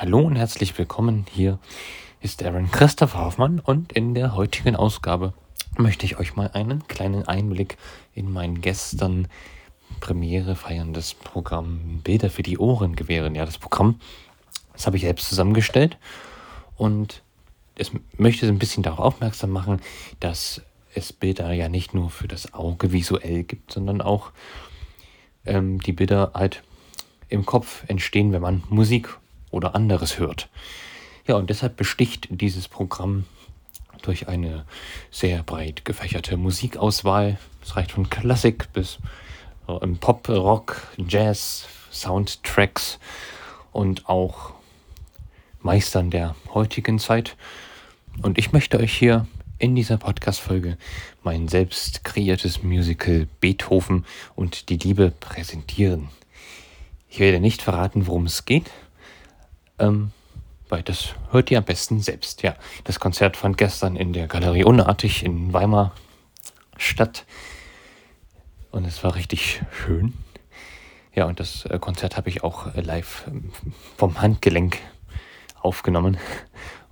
Hallo und herzlich willkommen. Hier ist Aaron Christoph Hoffmann und in der heutigen Ausgabe möchte ich euch mal einen kleinen Einblick in mein gestern Premiere feierndes Programm Bilder für die Ohren gewähren. Ja, das Programm, das habe ich selbst zusammengestellt und es möchte ein bisschen darauf aufmerksam machen, dass es Bilder ja nicht nur für das Auge visuell gibt, sondern auch ähm, die Bilder halt im Kopf entstehen, wenn man Musik oder anderes hört. Ja, und deshalb besticht dieses Programm durch eine sehr breit gefächerte Musikauswahl. Es reicht von Klassik bis äh, Pop, Rock, Jazz, Soundtracks und auch Meistern der heutigen Zeit. Und ich möchte euch hier in dieser Podcast-Folge mein selbst kreiertes Musical Beethoven und die Liebe präsentieren. Ich werde nicht verraten, worum es geht, ähm, weil das hört ihr am besten selbst. Ja, das Konzert fand gestern in der Galerie Unartig in Weimar statt. Und es war richtig schön. Ja, und das äh, Konzert habe ich auch äh, live ähm, vom Handgelenk aufgenommen.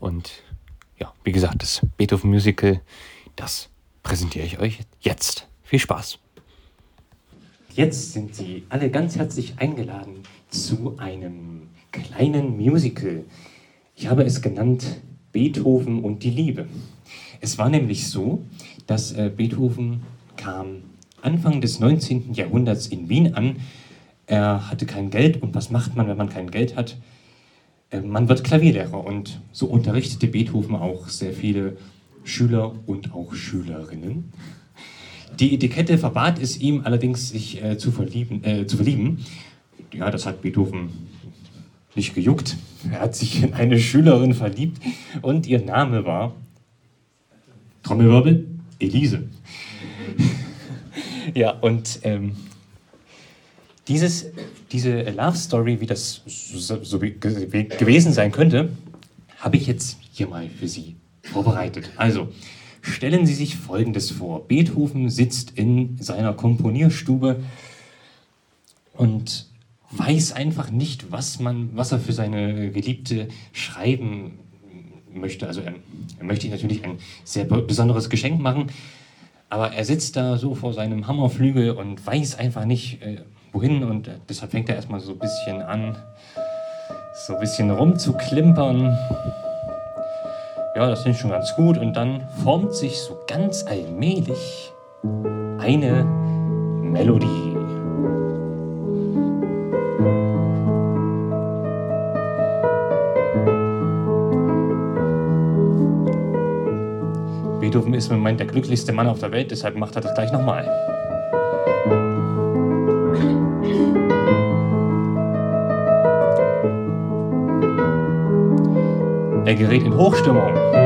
Und ja, wie gesagt, das Beethoven Musical, das präsentiere ich euch jetzt. Viel Spaß! Jetzt sind Sie alle ganz herzlich eingeladen zu einem kleinen Musical. Ich habe es genannt Beethoven und die Liebe. Es war nämlich so, dass äh, Beethoven kam Anfang des 19. Jahrhunderts in Wien an. Er hatte kein Geld und was macht man, wenn man kein Geld hat? Äh, man wird Klavierlehrer und so unterrichtete Beethoven auch sehr viele Schüler und auch Schülerinnen. Die Etikette verbat es ihm allerdings, sich äh, zu, verlieben, äh, zu verlieben. Ja, das hat Beethoven nicht gejuckt. Er hat sich in eine Schülerin verliebt und ihr Name war Trommelwirbel Elise. ja, und ähm, dieses, diese Love Story, wie das so, so gewesen sein könnte, habe ich jetzt hier mal für Sie vorbereitet. Also, stellen Sie sich Folgendes vor. Beethoven sitzt in seiner Komponierstube und weiß einfach nicht, was, man, was er für seine Geliebte schreiben möchte. Also er, er möchte natürlich ein sehr besonderes Geschenk machen, aber er sitzt da so vor seinem Hammerflügel und weiß einfach nicht, äh, wohin und deshalb fängt er erstmal so ein bisschen an, so ein bisschen rumzuklimpern. Ja, das ich schon ganz gut und dann formt sich so ganz allmählich eine Melodie. Beethoven ist im Moment der glücklichste Mann auf der Welt, deshalb macht er das gleich nochmal. Er gerät in Hochstimmung.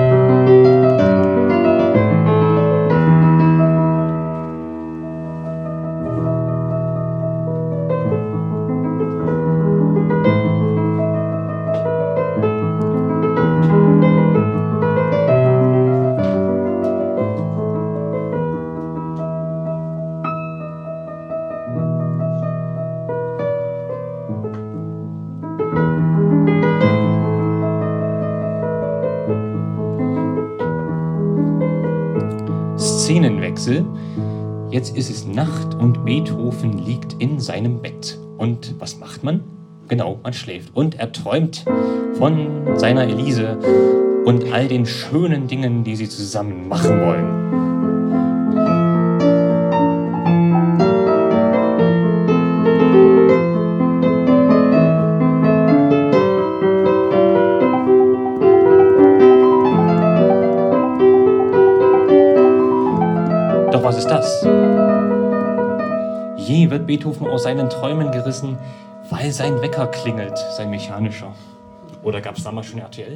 Szenenwechsel. Jetzt ist es Nacht und Beethoven liegt in seinem Bett. Und was macht man? Genau, man schläft. Und er träumt von seiner Elise und all den schönen Dingen, die sie zusammen machen wollen. Das? Je wird Beethoven aus seinen Träumen gerissen, weil sein Wecker klingelt, sein mechanischer. Oder gab es damals schon RTL?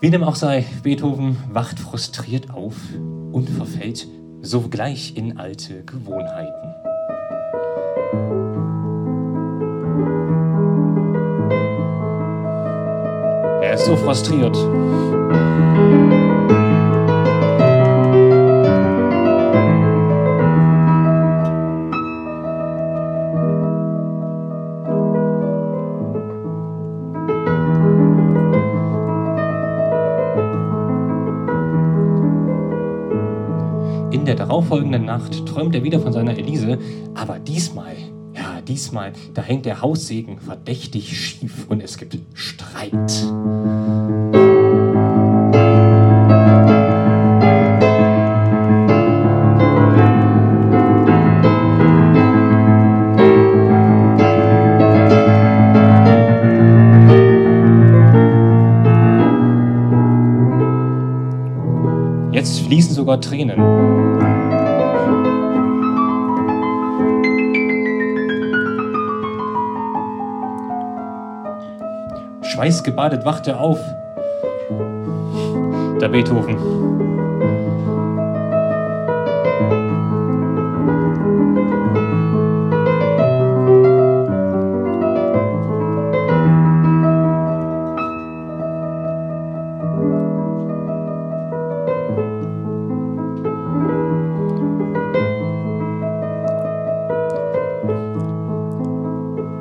Wie dem auch sei, Beethoven wacht frustriert auf und verfällt sogleich in alte Gewohnheiten. Er ist so frustriert. Der darauffolgenden Nacht träumt er wieder von seiner Elise, aber diesmal, ja, diesmal, da hängt der Haussegen verdächtig schief und es gibt Streit. Jetzt fließen sogar Tränen. Schweißgebadet wacht er auf. Der Beethoven.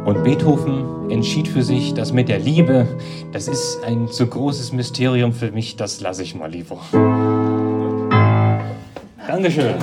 Und Beethoven entschied für sich, dass mit der Liebe, das ist ein zu großes Mysterium für mich, das lasse ich mal lieber. Dankeschön.